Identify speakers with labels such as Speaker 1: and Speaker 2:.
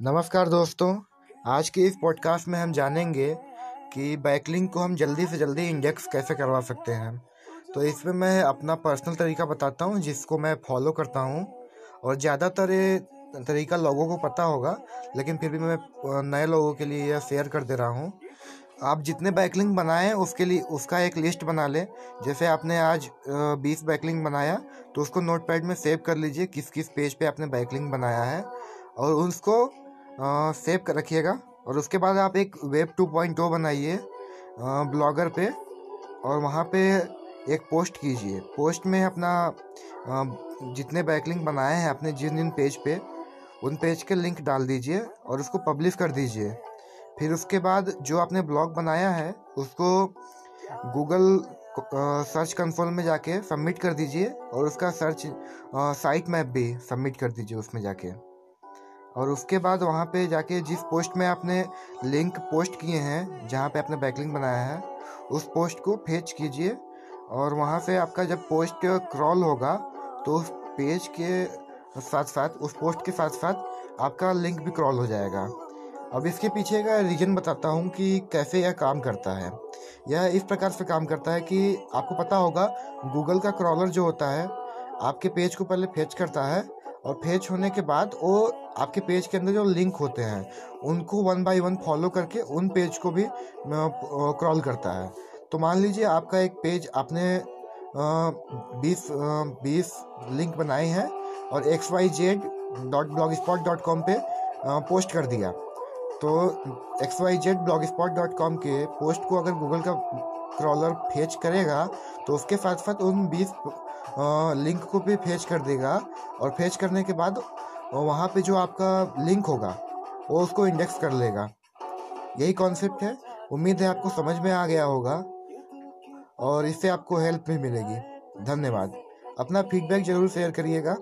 Speaker 1: नमस्कार दोस्तों, आज के इस पॉडकास्ट में हम जानेंगे कि बैकलिंक को हम जल्दी से जल्दी इंडेक्स कैसे करवा सकते हैं। तो इसमें मैं अपना पर्सनल तरीका बताता हूँ, जिसको मैं फॉलो करता हूँ। और ज़्यादातर ये तरीका लोगों को पता होगा, लेकिन फिर भी मैं नए लोगों के लिए यह शेयर कर दे रहा हूँ। आप जितने बैकलिंक बनाएँ, उसके लिए, उसका एक लिस्ट बना लें। जैसे आपने आज बीस बैकलिंक बनाया तो उसको नोट पैड में सेव कर लीजिए किस किस पेज पे आपने बैकलिंक बनाया है। और उसको सेव कर रखिएगा। और उसके बाद आप एक वेब टू पॉइंट टू बनाइए ब्लॉगर पे और वहाँ पे एक पोस्ट कीजिए। पोस्ट में अपना आ, जितने बैकलिंक बनाए हैं अपने जिन जिन पेज पे उन पेज के लिंक डाल दीजिए और उसको पब्लिश कर दीजिए। फिर उसके बाद जो आपने ब्लॉग बनाया है उसको गूगल सर्च कंसोल में जाके सबमिट कर दीजिए और उसका सर्च साइट मैप भी सबमिट कर दीजिए उसमें जाके। और उसके बाद वहाँ पे जाके जिस पोस्ट में आपने लिंक पोस्ट किए हैं, जहाँ पे आपने बैकलिंक बनाया है, उस पोस्ट को फेच कीजिए और वहाँ से आपका जब पोस्ट क्रॉल होगा तो उस पेज के साथ साथ, उस पोस्ट के साथ साथ आपका लिंक भी क्रॉल हो जाएगा। अब इसके पीछे का रीजन बताता हूँ कि कैसे यह काम करता है। यह इस प्रकार से काम करता है कि आपको पता होगा गूगल का क्रॉलर जो होता है, आपके पेज को पहले फेच करता है और फेच होने के बाद वो आपके पेज के अंदर जो लिंक होते हैं, उनको वन बाय वन फॉलो करके उन पेज को भी क्रॉल करता है। तो मान लीजिए आपका एक पेज आपने बीस बीस लिंक बनाए हैं और X Y Z dot blog spot dot com पर पोस्ट कर दिया। तो X Y Z blog spot dot com के पोस्ट को अगर गूगल का क्रॉलर फेच करेगा तो उसके साथ साथ उन बीस लिंक को भी फेच कर देगा और फेच करने के बाद वहाँ पे जो आपका लिंक होगा, वो उसको इंडेक्स कर लेगा। यही कॉन्सेप्ट है। उम्मीद है आपको समझ में आ गया होगा और इससे आपको हेल्प भी मिलेगी। धन्यवाद। अपना फीडबैक ज़रूर शेयर करिएगा।